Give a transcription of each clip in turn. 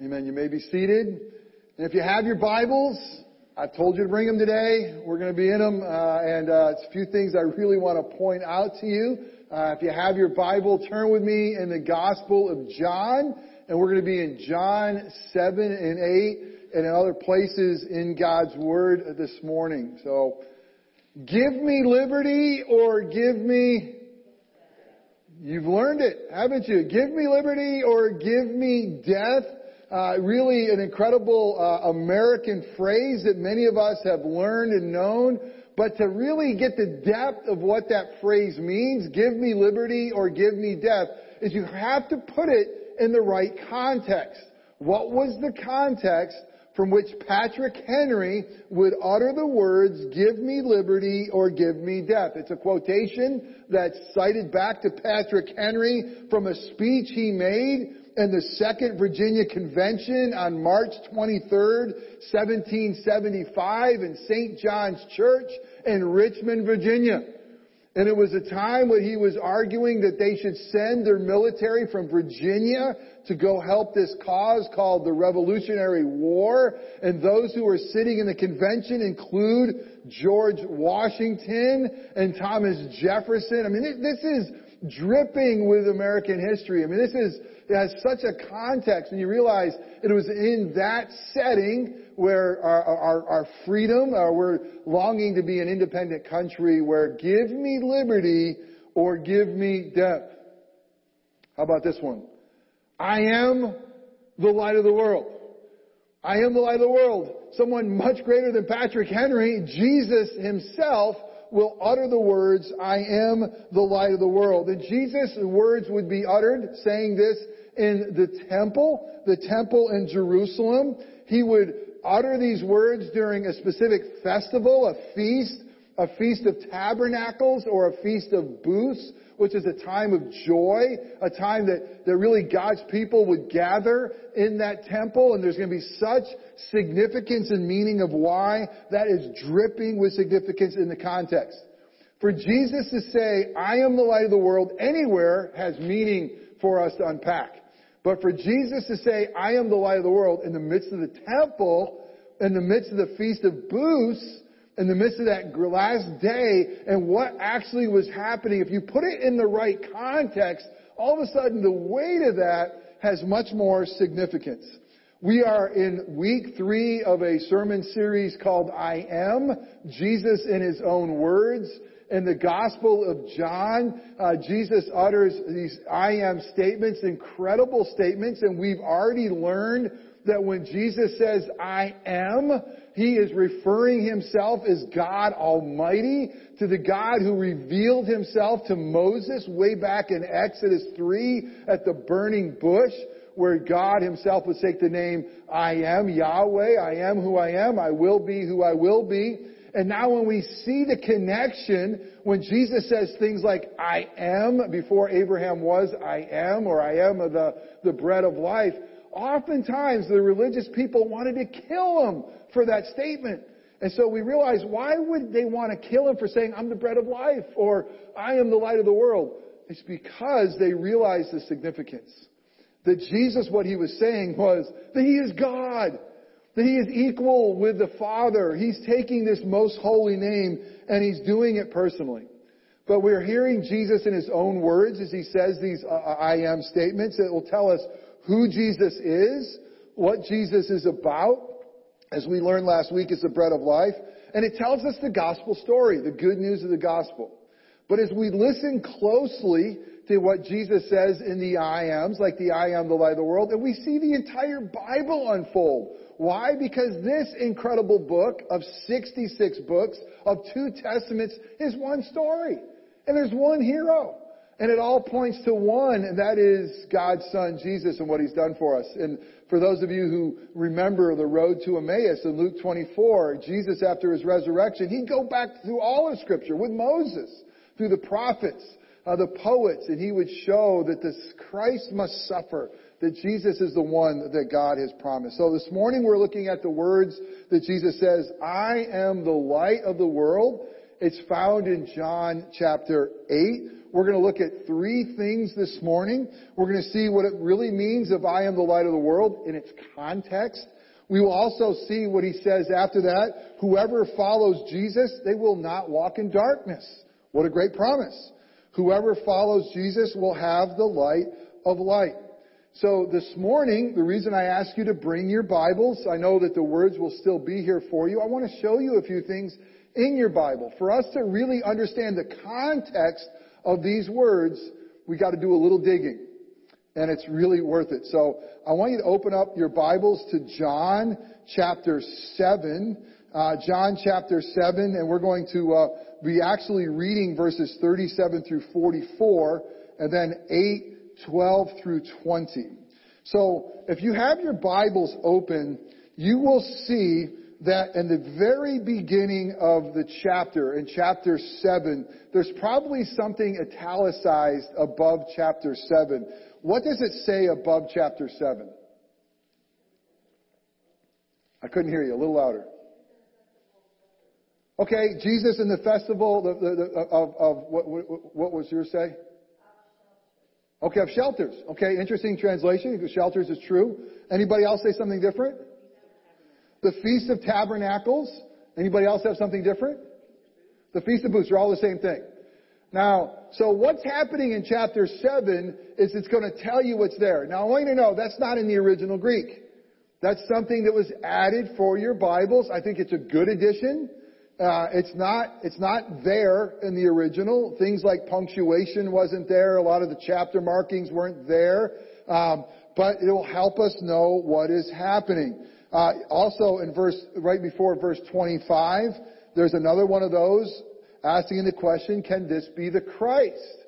Amen. You may be seated. And if you have your Bibles, I've told you to bring them today. We're going to be in them, uh, and uh, it's a few things I really want to point out to you. Uh, if you have your Bible, turn with me in the Gospel of John, and we're going to be in John 7 and 8 and in other places in God's Word this morning. So, give me liberty or give me You've learned it, haven't you? Give me liberty or give me death. Uh, really an incredible uh, American phrase that many of us have learned and known. But to really get the depth of what that phrase means, give me liberty or give me death, is you have to put it in the right context. What was the context from which Patrick Henry would utter the words, give me liberty or give me death. It's a quotation that's cited back to Patrick Henry from a speech he made in the Second Virginia Convention on March 23rd, 1775 in St. John's Church in Richmond, Virginia. And it was a time when he was arguing that they should send their military from Virginia to go help this cause called the Revolutionary War. And those who were sitting in the convention include George Washington and Thomas Jefferson. I mean, this is dripping with American history. I mean, this is, it has such a context and you realize it was in that setting where our, our, our freedom, our, we're longing to be an independent country where give me liberty or give me death. How about this one? I am the light of the world. I am the light of the world. Someone much greater than Patrick Henry, Jesus himself, will utter the words, I am the light of the world. And Jesus' words would be uttered saying this in the temple, the temple in Jerusalem. He would utter these words during a specific festival, a feast, a feast of tabernacles or a feast of booths which is a time of joy, a time that, that really God's people would gather in that temple, and there's going to be such significance and meaning of why that is dripping with significance in the context. For Jesus to say, I am the light of the world anywhere has meaning for us to unpack. But for Jesus to say, I am the light of the world in the midst of the temple, in the midst of the Feast of Booths, in the midst of that last day and what actually was happening, if you put it in the right context, all of a sudden the weight of that has much more significance. We are in week three of a sermon series called I Am, Jesus in His Own Words. In the Gospel of John, uh, Jesus utters these I am statements, incredible statements, and we've already learned that when Jesus says I am, he is referring himself as God Almighty to the God who revealed himself to Moses way back in Exodus 3 at the burning bush where God himself would take the name I am Yahweh, I am who I am, I will be who I will be. And now when we see the connection, when Jesus says things like, I am, before Abraham was, I am, or I am the, the bread of life, oftentimes the religious people wanted to kill him for that statement. And so we realize why would they want to kill him for saying, I'm the bread of life or I am the light of the world? It's because they realized the significance. That Jesus, what he was saying was that he is God. That he is equal with the Father. He's taking this most holy name and he's doing it personally. But we're hearing Jesus in his own words as he says these uh, I am statements that will tell us who Jesus is, what Jesus is about, as we learned last week, is the bread of life. And it tells us the gospel story, the good news of the gospel. But as we listen closely to what Jesus says in the I ams, like the I am the light of the world, and we see the entire Bible unfold. Why? Because this incredible book of 66 books of two testaments is one story. And there's one hero. And it all points to one, and that is God's Son, Jesus, and what He's done for us. And for those of you who remember the road to Emmaus in Luke 24, Jesus, after His resurrection, He'd go back through all of Scripture with Moses, through the prophets, uh, the poets, and He would show that this Christ must suffer, that Jesus is the one that God has promised. So this morning we're looking at the words that Jesus says, I am the light of the world. It's found in John chapter 8 We're going to look at three things this morning. We're going to see what it really means if I am the light of the world in its context. We will also see what he says after that. Whoever follows Jesus, they will not walk in darkness. What a great promise. Whoever follows Jesus will have the light of light. So this morning, the reason I ask you to bring your Bibles, I know that the words will still be here for you. I want to show you a few things in your Bible. For us to really understand the context of these words, we got to do a little digging. And it's really worth it. So I want you to open up your Bibles to John chapter 7. Uh, John chapter 7, and we're going to uh, be actually reading verses 37 through 44, and then 8, 12 through 20. So if you have your Bibles open, you will see that in the very beginning of the chapter, in chapter 7, there's probably something italicized above chapter 7. What does it say above chapter 7? I couldn't hear you. A little louder. Okay, Jesus in the festival the, the, the, of, of what, what, what was yours say? Okay, of shelters. Okay, interesting translation shelters is true. Anybody else say something different? The Feast of Tabernacles. Anybody else have something different? The Feast of Booths are all the same thing. Now, so what's happening in chapter 7 is it's going to tell you what's there. Now, I want you to know that's not in the original Greek. That's something that was added for your Bibles. I think it's a good addition. Uh, it's not it's not there in the original. Things like punctuation wasn't there. A lot of the chapter markings weren't there. Um, but it will help us know what is happening. Uh, also, in verse right before verse 25, there's another one of those asking the question, "Can this be the Christ?"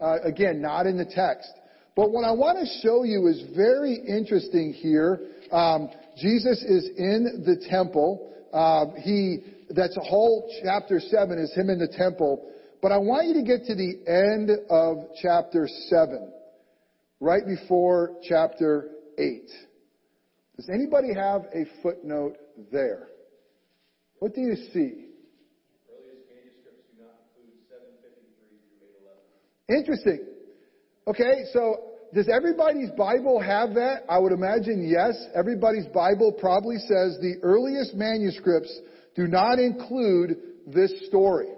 Uh, again, not in the text. But what I want to show you is very interesting here. Um, Jesus is in the temple. Uh, he that's a whole chapter 7 is him in the temple. But I want you to get to the end of chapter 7, right before chapter 8. Does anybody have a footnote there? What do you see? Interesting. Okay, so does everybody's Bible have that? I would imagine yes. Everybody's Bible probably says the earliest manuscripts do not include this story.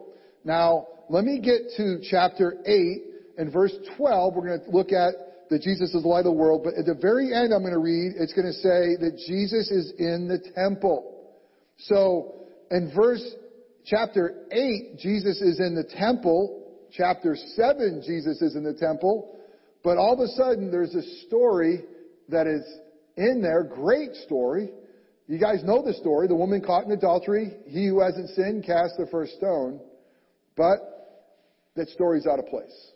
Now, let me get to chapter 8 and verse 12. We're going to look at that Jesus is the light of the world, but at the very end I'm going to read, it's going to say that Jesus is in the temple. So, in verse chapter 8, Jesus is in the temple. Chapter 7, Jesus is in the temple. But all of a sudden, there's a story that is in there, great story, you guys know the story. The woman caught in adultery. He who hasn't sinned cast the first stone. But that story's out of place.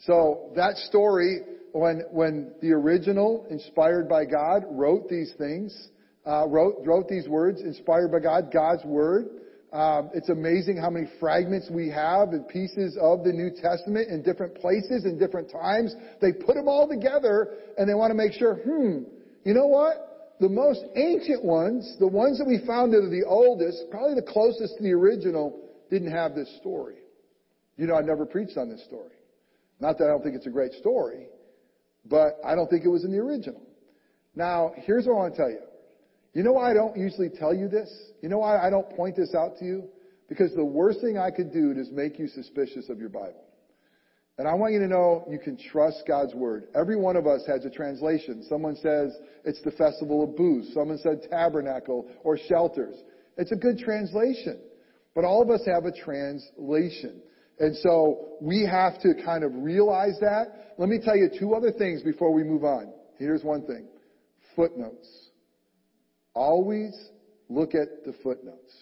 So that story, when, when the original, inspired by God, wrote these things, uh, wrote, wrote these words, inspired by God, God's word, um, it's amazing how many fragments we have and pieces of the New Testament in different places and different times. They put them all together and they want to make sure, hmm, you know what? the most ancient ones, the ones that we found that are the oldest, probably the closest to the original, didn't have this story. You know, I never preached on this story. Not that I don't think it's a great story, but I don't think it was in the original. Now, here's what I want to tell you. You know why I don't usually tell you this? You know why I don't point this out to you? Because the worst thing I could do is make you suspicious of your Bible. And I want you to know you can trust God's word. Every one of us has a translation. Someone says it's the festival of booths. Someone said tabernacle or shelters. It's a good translation. But all of us have a translation. And so we have to kind of realize that. Let me tell you two other things before we move on. Here's one thing. Footnotes. Always look at the footnotes.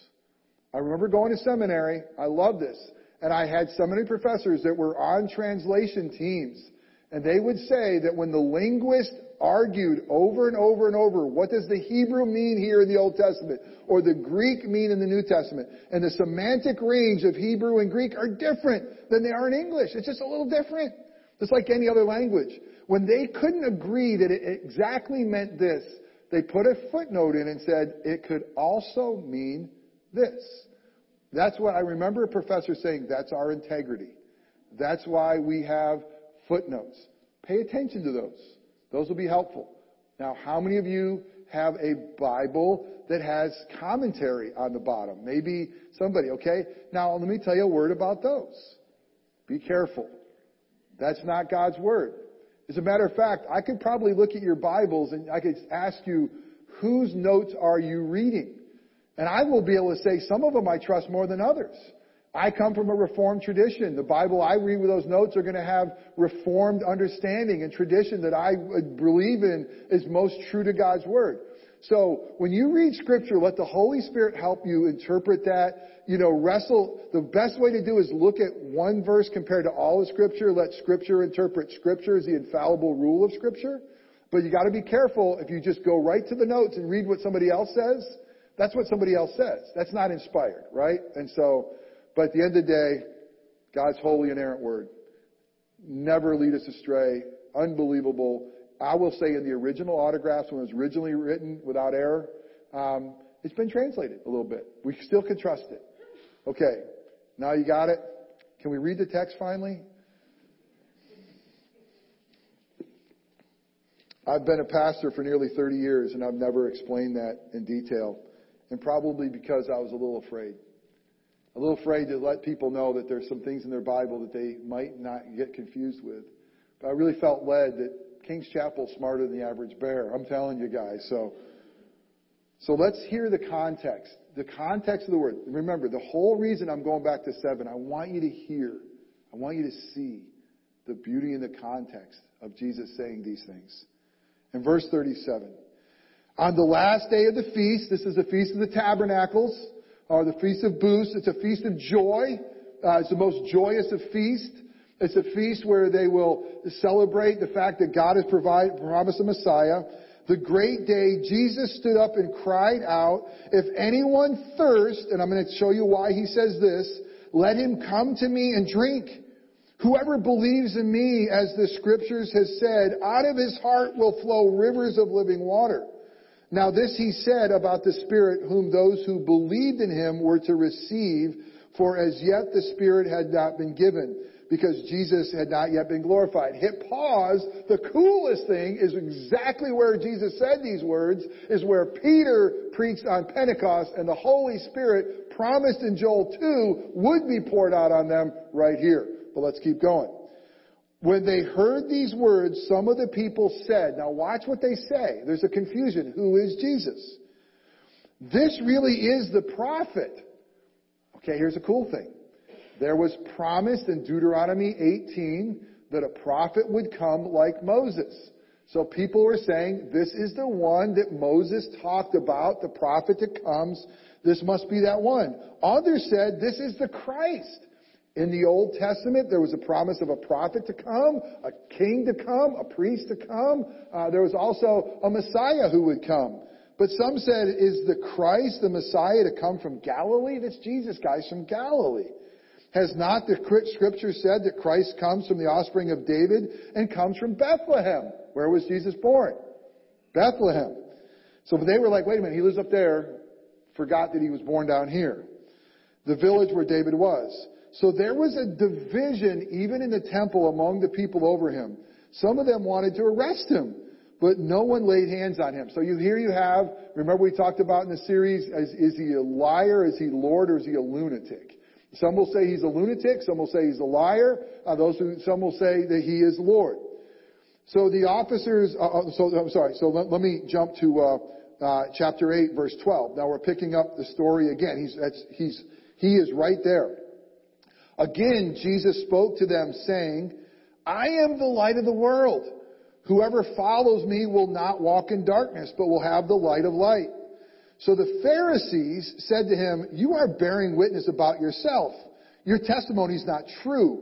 I remember going to seminary. I love this. And I had so many professors that were on translation teams. And they would say that when the linguist argued over and over and over, what does the Hebrew mean here in the Old Testament? Or the Greek mean in the New Testament? And the semantic range of Hebrew and Greek are different than they are in English. It's just a little different. Just like any other language. When they couldn't agree that it exactly meant this, they put a footnote in and said it could also mean this. That's what I remember a professor saying, that's our integrity. That's why we have footnotes. Pay attention to those. Those will be helpful. Now, how many of you have a Bible that has commentary on the bottom? Maybe somebody, okay? Now, let me tell you a word about those. Be careful. That's not God's Word. As a matter of fact, I could probably look at your Bibles and I could ask you, whose notes are you reading? And I will be able to say some of them I trust more than others. I come from a Reformed tradition. The Bible I read with those notes are going to have Reformed understanding and tradition that I believe in is most true to God's Word. So when you read Scripture, let the Holy Spirit help you interpret that. You know, wrestle. The best way to do is look at one verse compared to all of Scripture. Let Scripture interpret Scripture as the infallible rule of Scripture. But you got to be careful if you just go right to the notes and read what somebody else says. That's what somebody else says. That's not inspired, right? And so but at the end of the day, God's holy inerrant word. Never lead us astray. Unbelievable. I will say in the original autographs, when it was originally written without error, um, it's been translated a little bit. We still can trust it. Okay. Now you got it. Can we read the text finally? I've been a pastor for nearly 30 years and I've never explained that in detail. And probably because I was a little afraid a little afraid to let people know that there's some things in their Bible that they might not get confused with. But I really felt led that King's Chapel's smarter than the average bear. I'm telling you guys. So, so let's hear the context. The context of the word. Remember, the whole reason I'm going back to seven, I want you to hear, I want you to see the beauty and the context of Jesus saying these things. In verse 37, on the last day of the feast, this is the Feast of the Tabernacles, or the Feast of Booths. It's a feast of joy. Uh, it's the most joyous of feasts. It's a feast where they will celebrate the fact that God has provided, promised a Messiah. The great day, Jesus stood up and cried out, if anyone thirst, and I'm going to show you why he says this, let him come to me and drink. Whoever believes in me, as the scriptures has said, out of his heart will flow rivers of living water. Now this he said about the Spirit whom those who believed in him were to receive, for as yet the Spirit had not been given, because Jesus had not yet been glorified. Hit pause. The coolest thing is exactly where Jesus said these words, is where Peter preached on Pentecost, and the Holy Spirit promised in Joel 2 would be poured out on them right here. But let's keep going. When they heard these words, some of the people said, now watch what they say. There's a confusion. Who is Jesus? This really is the prophet. Okay, here's a cool thing. There was promised in Deuteronomy 18 that a prophet would come like Moses. So people were saying, this is the one that Moses talked about, the prophet that comes. This must be that one. Others said, this is the Christ. In the Old Testament, there was a promise of a prophet to come, a king to come, a priest to come. Uh, there was also a Messiah who would come. But some said, is the Christ the Messiah to come from Galilee? This Jesus guy's from Galilee. Has not the scripture said that Christ comes from the offspring of David and comes from Bethlehem? Where was Jesus born? Bethlehem. So they were like, wait a minute, he lives up there, forgot that he was born down here. The village where David was. So there was a division even in the temple among the people over him. Some of them wanted to arrest him, but no one laid hands on him. So you here you have, remember we talked about in the series, is, is he a liar, is he Lord, or is he a lunatic? Some will say he's a lunatic, some will say he's a liar, uh, those who, some will say that he is Lord. So the officers, uh, uh so I'm sorry, so let, let me jump to uh, uh, chapter 8, verse 12. Now we're picking up the story again. He's, he's, he is right there. Again, Jesus spoke to them saying, I am the light of the world. Whoever follows me will not walk in darkness, but will have the light of light. So the Pharisees said to him, you are bearing witness about yourself. Your testimony is not true.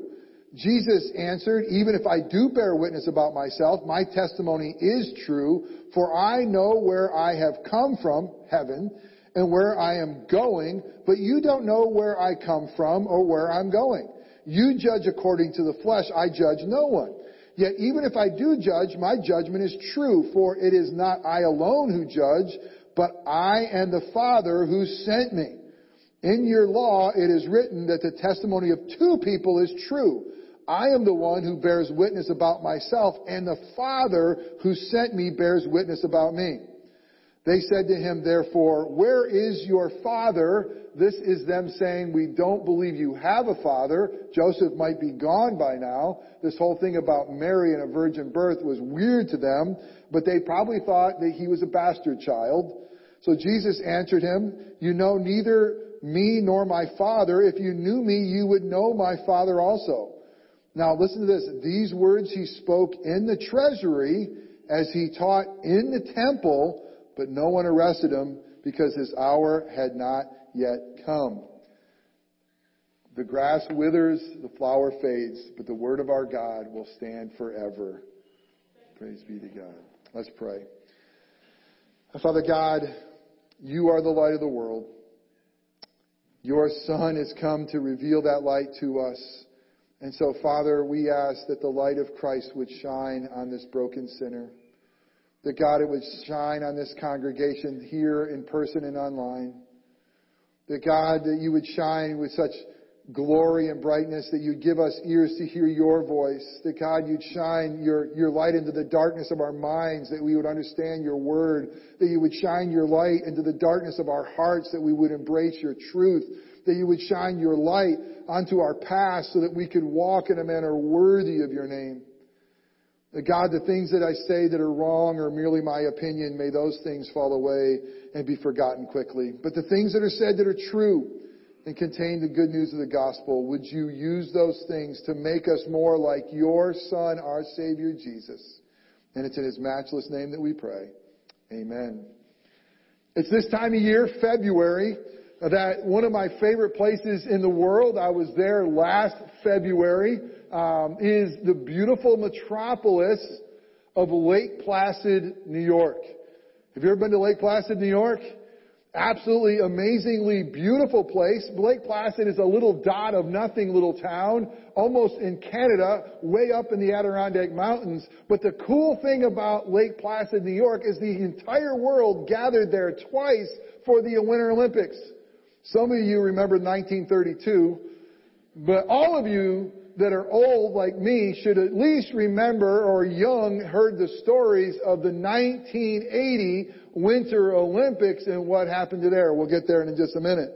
Jesus answered, even if I do bear witness about myself, my testimony is true, for I know where I have come from, heaven, and where I am going, but you don't know where I come from or where I'm going. You judge according to the flesh, I judge no one. Yet even if I do judge, my judgment is true, for it is not I alone who judge, but I and the Father who sent me. In your law it is written that the testimony of two people is true. I am the one who bears witness about myself, and the Father who sent me bears witness about me. They said to him, therefore, where is your father? This is them saying, we don't believe you have a father. Joseph might be gone by now. This whole thing about Mary and a virgin birth was weird to them, but they probably thought that he was a bastard child. So Jesus answered him, you know neither me nor my father. If you knew me, you would know my father also. Now listen to this. These words he spoke in the treasury as he taught in the temple but no one arrested him because his hour had not yet come. The grass withers, the flower fades, but the word of our God will stand forever. Praise be to God. Let's pray. Father God, you are the light of the world. Your Son has come to reveal that light to us. And so, Father, we ask that the light of Christ would shine on this broken sinner that God, it would shine on this congregation here in person and online. That God, that you would shine with such glory and brightness that you'd give us ears to hear your voice. That God, you'd shine your, your light into the darkness of our minds, that we would understand your word. That you would shine your light into the darkness of our hearts, that we would embrace your truth. That you would shine your light onto our past so that we could walk in a manner worthy of your name. God, the things that I say that are wrong or merely my opinion, may those things fall away and be forgotten quickly. But the things that are said that are true and contain the good news of the gospel, would you use those things to make us more like your Son, our Savior, Jesus? And it's in His matchless name that we pray. Amen. It's this time of year, February, that one of my favorite places in the world, I was there last February, um, is the beautiful metropolis of Lake Placid, New York. Have you ever been to Lake Placid, New York? Absolutely amazingly beautiful place. Lake Placid is a little dot of nothing little town, almost in Canada, way up in the Adirondack Mountains. But the cool thing about Lake Placid, New York is the entire world gathered there twice for the Winter Olympics. Some of you remember 1932, but all of you that are old like me should at least remember or young heard the stories of the 1980 Winter Olympics and what happened there. We'll get there in just a minute.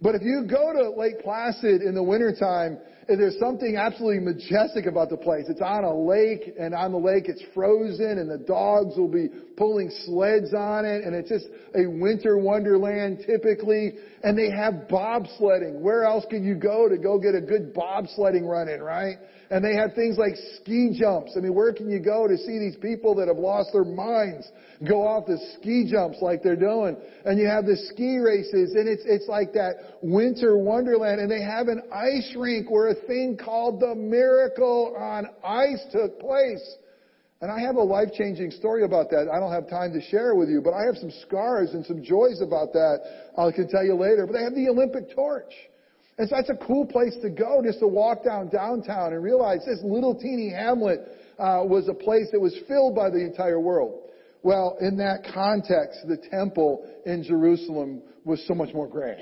But if you go to Lake Placid in the wintertime, there's something absolutely majestic about the place. It's on a lake, and on the lake it's frozen, and the dogs will be pulling sleds on it, and it's just a winter wonderland typically. And they have bobsledding. Where else can you go to go get a good bobsledding run in, right? And they have things like ski jumps. I mean, where can you go to see these people that have lost their minds go off the ski jumps like they're doing? And you have the ski races, and it's, it's like that winter wonderland, and they have an ice rink where a thing called the Miracle on Ice took place. And I have a life-changing story about that. I don't have time to share with you, but I have some scars and some joys about that. I can tell you later. But they have the Olympic torch. And so that's a cool place to go just to walk down downtown and realize this little teeny hamlet uh, was a place that was filled by the entire world. Well, in that context, the temple in Jerusalem was so much more grand.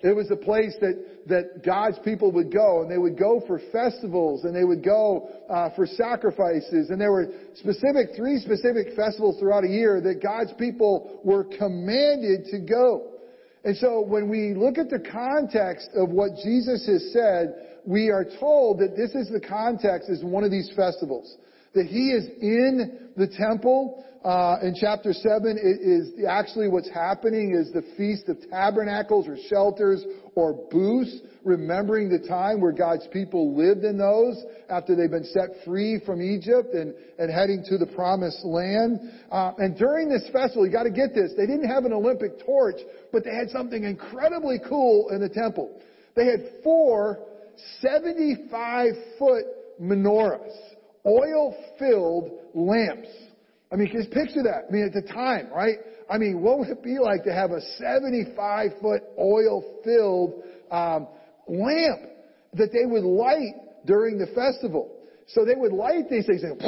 It was a place that, that God's people would go, and they would go for festivals, and they would go uh, for sacrifices, and there were specific, three specific festivals throughout a year that God's people were commanded to go. And so when we look at the context of what Jesus has said, we are told that this is the context is one of these festivals. That he is in the temple. Uh, in chapter 7, it is actually what's happening is the Feast of Tabernacles or shelters or booths, remembering the time where God's people lived in those after they've been set free from Egypt and, and heading to the promised land. Uh, and during this festival, you gotta get this, they didn't have an Olympic torch, but they had something incredibly cool in the temple. They had four 75 foot menorahs, oil filled lamps. I mean, just picture that. I mean, at the time, right? I mean, what would it be like to have a 75 foot oil filled um, lamp that they would light during the festival? So they would light these things. And,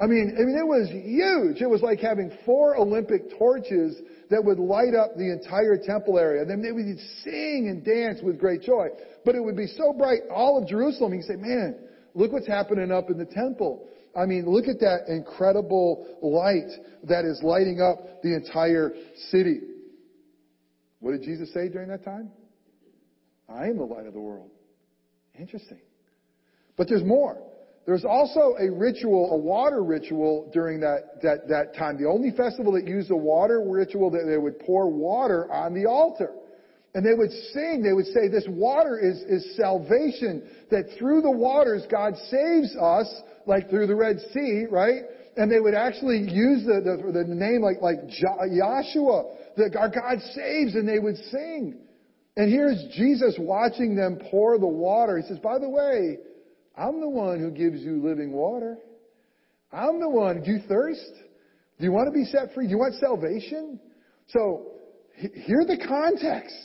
I mean, I mean, it was huge. It was like having four Olympic torches that would light up the entire temple area. And then they would sing and dance with great joy. But it would be so bright, all of Jerusalem, you say, man, Look what's happening up in the temple. I mean, look at that incredible light that is lighting up the entire city. What did Jesus say during that time? I am the light of the world. Interesting. But there's more. There's also a ritual, a water ritual during that, that, that time. The only festival that used a water ritual that they would pour water on the altar. And they would sing, they would say, this water is, is salvation, that through the waters God saves us, like through the Red Sea, right? And they would actually use the, the, the name like, like Joshua, that our God saves, and they would sing. And here's Jesus watching them pour the water. He says, by the way, I'm the one who gives you living water. I'm the one. Do you thirst? Do you want to be set free? Do you want salvation? So, hear the context.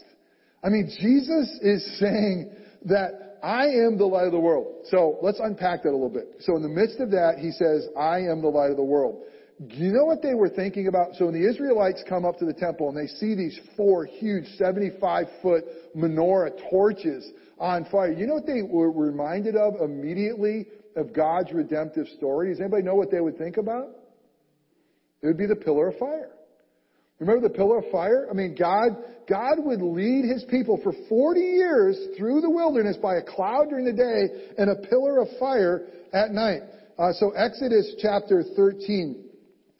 I mean, Jesus is saying that I am the light of the world. So let's unpack that a little bit. So in the midst of that, he says, I am the light of the world. Do you know what they were thinking about? So when the Israelites come up to the temple and they see these four huge 75 foot menorah torches on fire, you know what they were reminded of immediately of God's redemptive story? Does anybody know what they would think about? It would be the pillar of fire. Remember the pillar of fire? I mean, God, God would lead His people for 40 years through the wilderness by a cloud during the day and a pillar of fire at night. Uh, so Exodus chapter 13,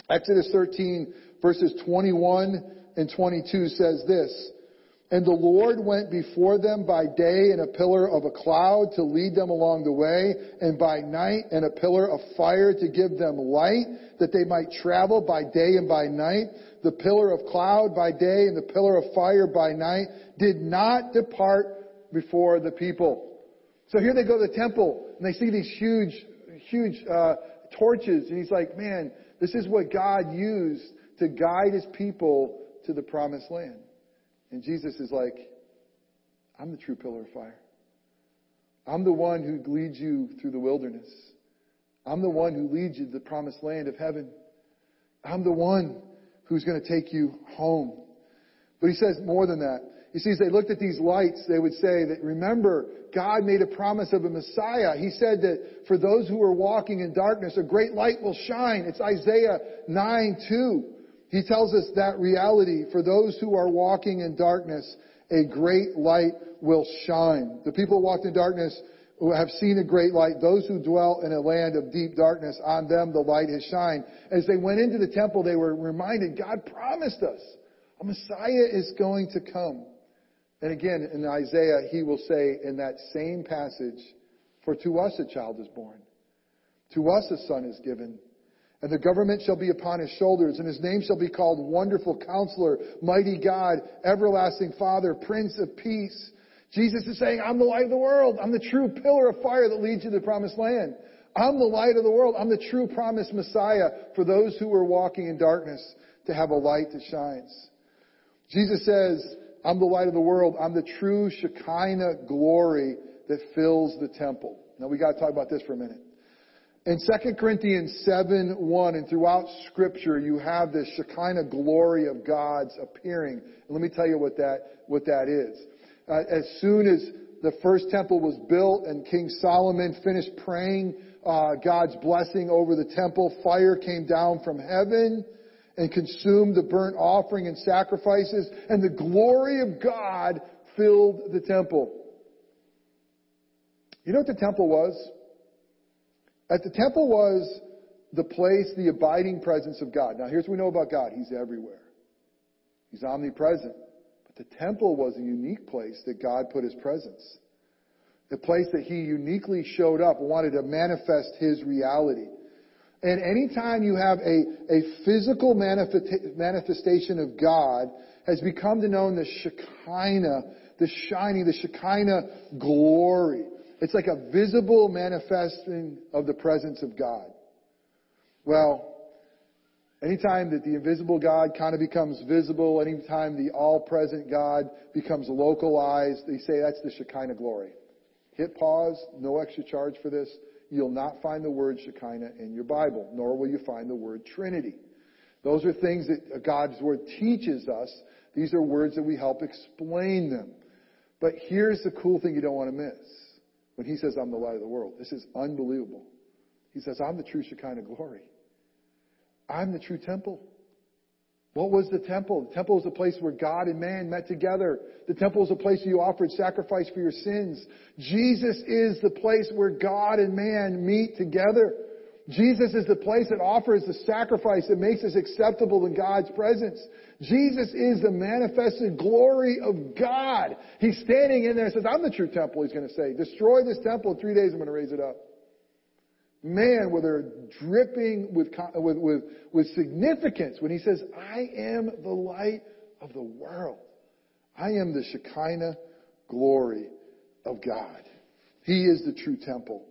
Exodus 13 verses 21 and 22 says this, and the Lord went before them by day in a pillar of a cloud to lead them along the way, and by night in a pillar of fire to give them light, that they might travel by day and by night. The pillar of cloud by day and the pillar of fire by night did not depart before the people. So here they go to the temple, and they see these huge, huge uh, torches, and he's like, man, this is what God used to guide his people to the promised land. And Jesus is like, I'm the true pillar of fire. I'm the one who leads you through the wilderness. I'm the one who leads you to the promised land of heaven. I'm the one who's going to take you home. But he says more than that. He sees they looked at these lights, they would say that remember, God made a promise of a Messiah. He said that for those who are walking in darkness, a great light will shine. It's Isaiah 9 2. He tells us that reality for those who are walking in darkness, a great light will shine. The people who walked in darkness who have seen a great light, those who dwell in a land of deep darkness, on them the light has shined. As they went into the temple, they were reminded, God promised us a Messiah is going to come. And again, in Isaiah, he will say in that same passage, for to us a child is born. To us a son is given and the government shall be upon his shoulders, and his name shall be called Wonderful Counselor, Mighty God, Everlasting Father, Prince of Peace. Jesus is saying, I'm the light of the world. I'm the true pillar of fire that leads you to the promised land. I'm the light of the world. I'm the true promised Messiah for those who are walking in darkness to have a light that shines. Jesus says, I'm the light of the world. I'm the true Shekinah glory that fills the temple. Now we got to talk about this for a minute. In 2 Corinthians 7, 1, and throughout scripture, you have this Shekinah glory of God's appearing. And let me tell you what that, what that is. Uh, as soon as the first temple was built and King Solomon finished praying uh, God's blessing over the temple, fire came down from heaven and consumed the burnt offering and sacrifices, and the glory of God filled the temple. You know what the temple was? At the temple was the place, the abiding presence of God. Now here's what we know about God. He's everywhere. He's omnipresent. The temple was a unique place that God put his presence. The place that he uniquely showed up, wanted to manifest his reality. And anytime you have a, a physical manifestation of God, has become to known the Shekinah, the shining, the Shekinah glory. It's like a visible manifesting of the presence of God. Well, anytime that the invisible God kind of becomes visible, anytime the all-present God becomes localized, they say that's the Shekinah glory. Hit pause, no extra charge for this. You'll not find the word Shekinah in your Bible, nor will you find the word Trinity. Those are things that God's Word teaches us. These are words that we help explain them. But here's the cool thing you don't want to miss. when he says, I'm the light of the world. This is unbelievable. He says, I'm the true Shekinah glory. I'm the true temple. What was the temple? The temple was a place where God and man met together. The temple was a place where you offered sacrifice for your sins. Jesus is the place where God and man meet together. Jesus is the place that offers the sacrifice that makes us acceptable in God's presence. Jesus is the manifested glory of God. He's standing in there and says, I'm the true temple, he's going to say. Destroy this temple in three days, I'm going to raise it up. Man, where they're dripping with, with, with, with significance when he says, I am the light of the world. I am the Shekinah glory of God. He is the true temple.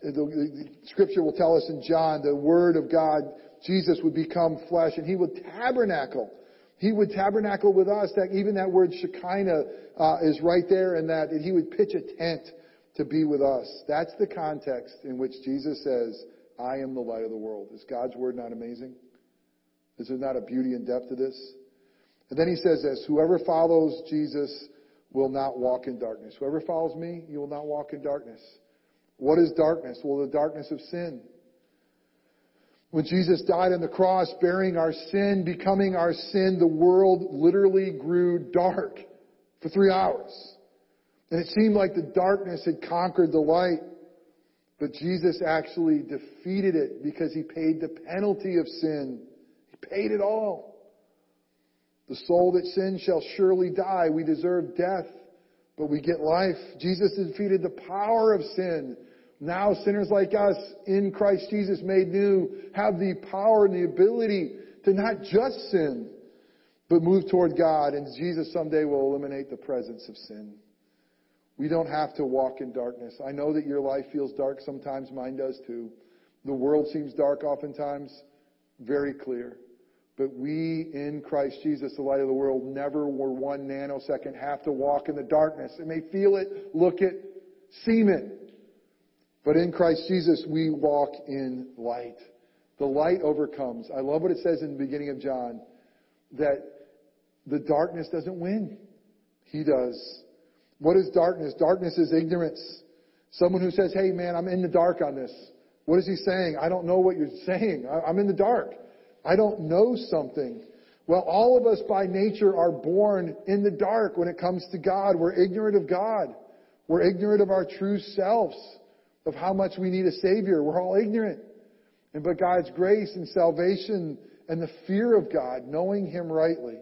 The, the, scripture will tell us in John, the Word of God, Jesus would become flesh and He would tabernacle. He would tabernacle with us. That even that word Shekinah uh, is right there, and that He would pitch a tent to be with us. That's the context in which Jesus says, "I am the light of the world." Is God's word not amazing? Is there not a beauty and depth to this? And then He says this: Whoever follows Jesus will not walk in darkness. Whoever follows me, you will not walk in darkness. What is darkness? Well, the darkness of sin. When Jesus died on the cross, bearing our sin, becoming our sin, the world literally grew dark for three hours. And it seemed like the darkness had conquered the light. But Jesus actually defeated it because he paid the penalty of sin. He paid it all. The soul that sins shall surely die. We deserve death, but we get life. Jesus defeated the power of sin. Now sinners like us in Christ Jesus made new have the power and the ability to not just sin, but move toward God. And Jesus someday will eliminate the presence of sin. We don't have to walk in darkness. I know that your life feels dark sometimes. Mine does too. The world seems dark oftentimes. Very clear. But we in Christ Jesus, the light of the world, never were one nanosecond have to walk in the darkness. It may feel it, look it, seem it. But in Christ Jesus, we walk in light. The light overcomes. I love what it says in the beginning of John that the darkness doesn't win. He does. What is darkness? Darkness is ignorance. Someone who says, hey man, I'm in the dark on this. What is he saying? I don't know what you're saying. I'm in the dark. I don't know something. Well, all of us by nature are born in the dark when it comes to God. We're ignorant of God. We're ignorant of our true selves of how much we need a Savior. We're all ignorant. And but God's grace and salvation and the fear of God, knowing Him rightly,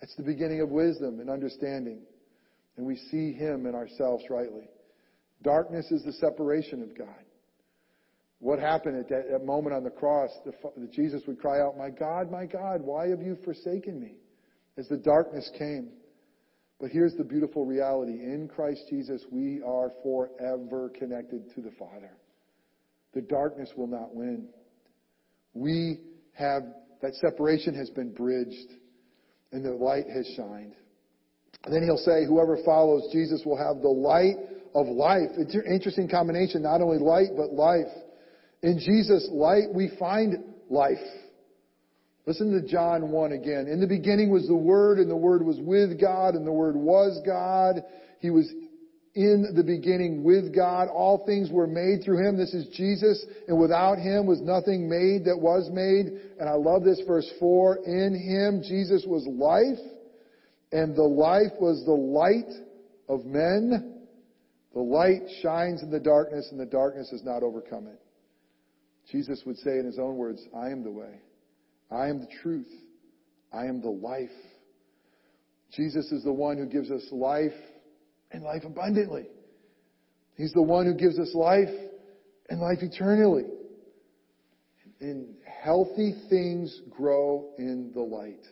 that's the beginning of wisdom and understanding. And we see Him in ourselves rightly. Darkness is the separation of God. What happened at that, that moment on the cross? The, the Jesus would cry out, My God, my God, why have you forsaken me? As the darkness came. But here's the beautiful reality. In Christ Jesus, we are forever connected to the Father. The darkness will not win. We have, that separation has been bridged and the light has shined. And then he'll say, whoever follows Jesus will have the light of life. It's an interesting combination, not only light, but life. In Jesus' light, we find life. Listen to John 1 again. In the beginning was the Word, and the Word was with God, and the Word was God. He was in the beginning with God. All things were made through Him. This is Jesus, and without Him was nothing made that was made. And I love this verse 4. In Him, Jesus was life, and the life was the light of men. The light shines in the darkness, and the darkness has not overcome it. Jesus would say in His own words, I am the way. I am the truth. I am the life. Jesus is the one who gives us life and life abundantly. He's the one who gives us life and life eternally. And healthy things grow in the light.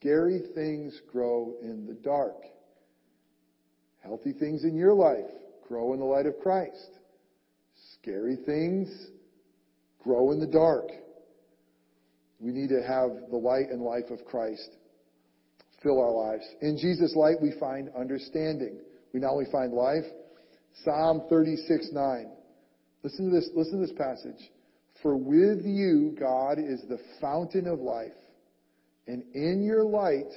Scary things grow in the dark. Healthy things in your life grow in the light of Christ. Scary things grow in the dark. We need to have the light and life of Christ fill our lives. In Jesus' light, we find understanding. We not only find life, Psalm 36, 9. Listen to this, listen to this passage. For with you, God is the fountain of life, and in your light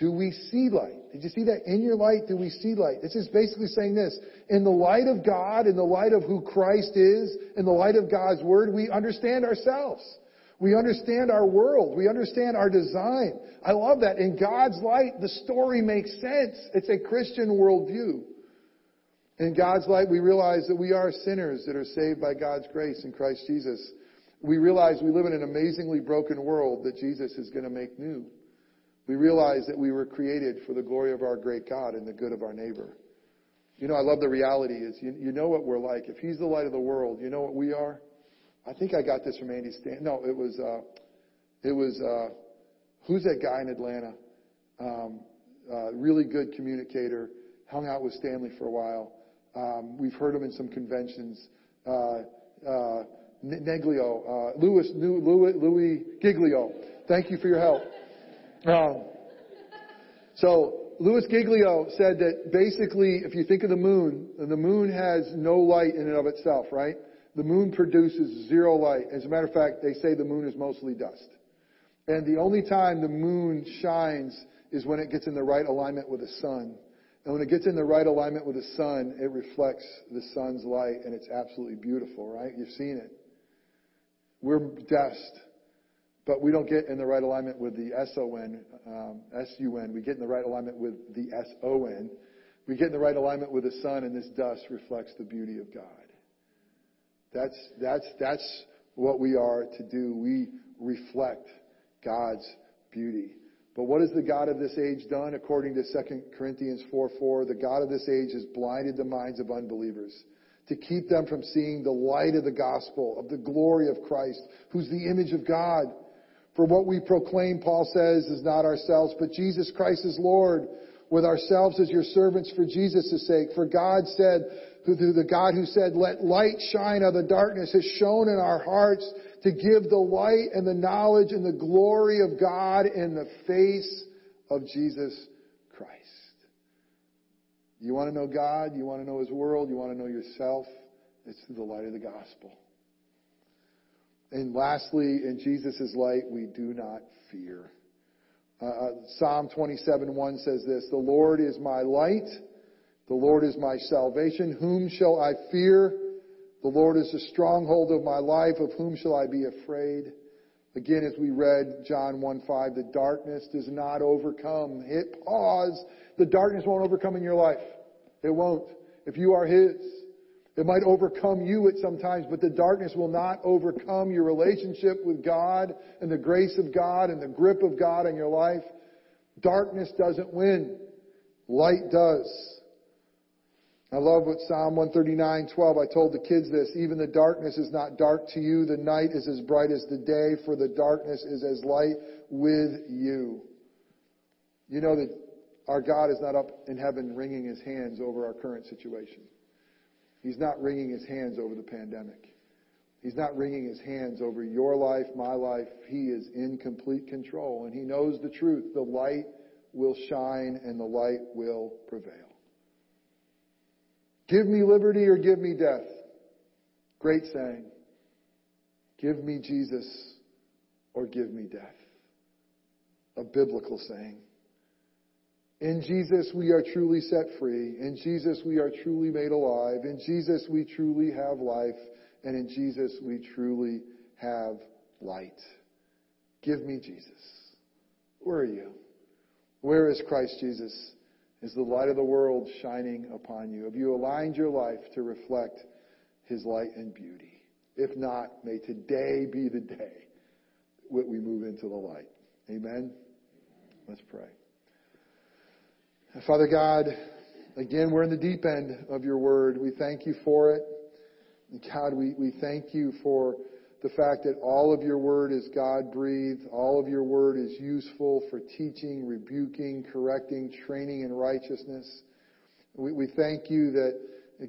Do we see light? Did you see that? In your light, do we see light? This is basically saying this. In the light of God, in the light of who Christ is, in the light of God's Word, we understand ourselves. We understand our world. We understand our design. I love that. In God's light, the story makes sense. It's a Christian worldview. In God's light, we realize that we are sinners that are saved by God's grace in Christ Jesus. We realize we live in an amazingly broken world that Jesus is going to make new. We realize that we were created for the glory of our great God and the good of our neighbor. You know, I love the reality is, you, you know what we're like. If He's the light of the world, you know what we are? I think I got this from Andy Stan. No, it was, uh, it was, uh, who's that guy in Atlanta? Um, uh, really good communicator. Hung out with Stanley for a while. Um, we've heard him in some conventions. Uh, uh, Neglio, uh, Louie, Louie, Louie Giglio. Thank you for your help. Um, so Louie Giglio said that basically, if you think of the moon, the moon has no light in and of itself, right? The moon produces zero light. As a matter of fact, they say the moon is mostly dust. And the only time the moon shines is when it gets in the right alignment with the sun. And when it gets in the right alignment with the sun, it reflects the sun's light and it's absolutely beautiful, right? You've seen it. We're dust, but we don't get in the right alignment with the S-O-N, um, S-U-N. We get in the right alignment with the S-O-N. We get in the right alignment with the sun and this dust reflects the beauty of God. That's, that's, that's what we are to do. We reflect God's beauty. But what has the God of this age done? According to 2 Corinthians 4 4, the God of this age has blinded the minds of unbelievers to keep them from seeing the light of the gospel, of the glory of Christ, who's the image of God. For what we proclaim, Paul says, is not ourselves, but Jesus Christ is Lord, with ourselves as your servants for Jesus' sake. For God said, who, the God who said, let light shine out of the darkness has shone in our hearts to give the light and the knowledge and the glory of God in the face of Jesus Christ. You want to know God? You want to know His world? You want to know yourself? It's through the light of the gospel. And lastly, in Jesus' light, we do not fear. Uh, uh Psalm 27:1 says this, The Lord is my light the Lord is my salvation. Whom shall I fear? The Lord is the stronghold of my life. Of whom shall I be afraid? Again, as we read John 1 5, the darkness does not overcome. Hit pause. The darkness won't overcome in your life. It won't. If you are His, it might overcome you at some times, but the darkness will not overcome your relationship with God and the grace of God and the grip of God in your life. Darkness doesn't win. Light does. I love what Psalm 139:12. I told the kids this, even the darkness is not dark to you, the night is as bright as the day, for the darkness is as light with you. You know that our God is not up in heaven wringing his hands over our current situation. He's not wringing his hands over the pandemic. He's not wringing his hands over your life, my life. He is in complete control and he knows the truth. The light will shine and the light will prevail. Give me liberty or give me death. Great saying. Give me Jesus or give me death. A biblical saying. In Jesus we are truly set free. In Jesus we are truly made alive. In Jesus we truly have life. And in Jesus we truly have light. Give me Jesus. Where are you? Where is Christ Jesus? Is the light of the world shining upon you? Have you aligned your life to reflect His light and beauty? If not, may today be the day that we move into the light. Amen? Let's pray. Father God, again, we're in the deep end of your word. We thank you for it. And God, we, we thank you for the fact that all of your word is God breathed, all of your word is useful for teaching, rebuking, correcting, training in righteousness. We, we thank you that,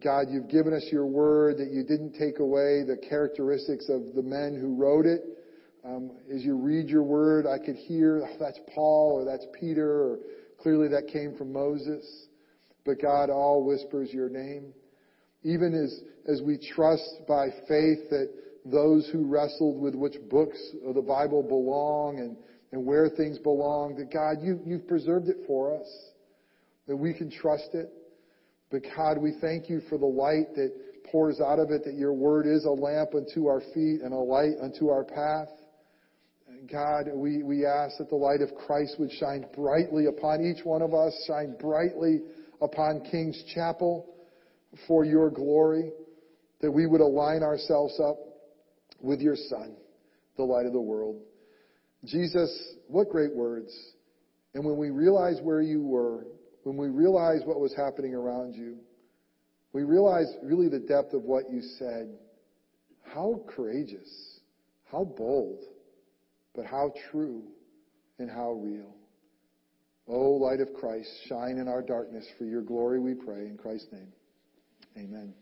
God, you've given us your word, that you didn't take away the characteristics of the men who wrote it. Um, as you read your word, I could hear, oh, that's Paul or that's Peter, or clearly that came from Moses. But God all whispers your name. Even as, as we trust by faith that those who wrestled with which books of the Bible belong and, and where things belong, that God, you, you've preserved it for us, that we can trust it. But God, we thank you for the light that pours out of it, that your word is a lamp unto our feet and a light unto our path. God, we, we ask that the light of Christ would shine brightly upon each one of us, shine brightly upon King's Chapel for your glory, that we would align ourselves up with your Son, the light of the world. Jesus, what great words. And when we realize where you were, when we realize what was happening around you, we realize really the depth of what you said. How courageous, how bold, but how true and how real. O light of Christ, shine in our darkness for your glory, we pray. In Christ's name, amen.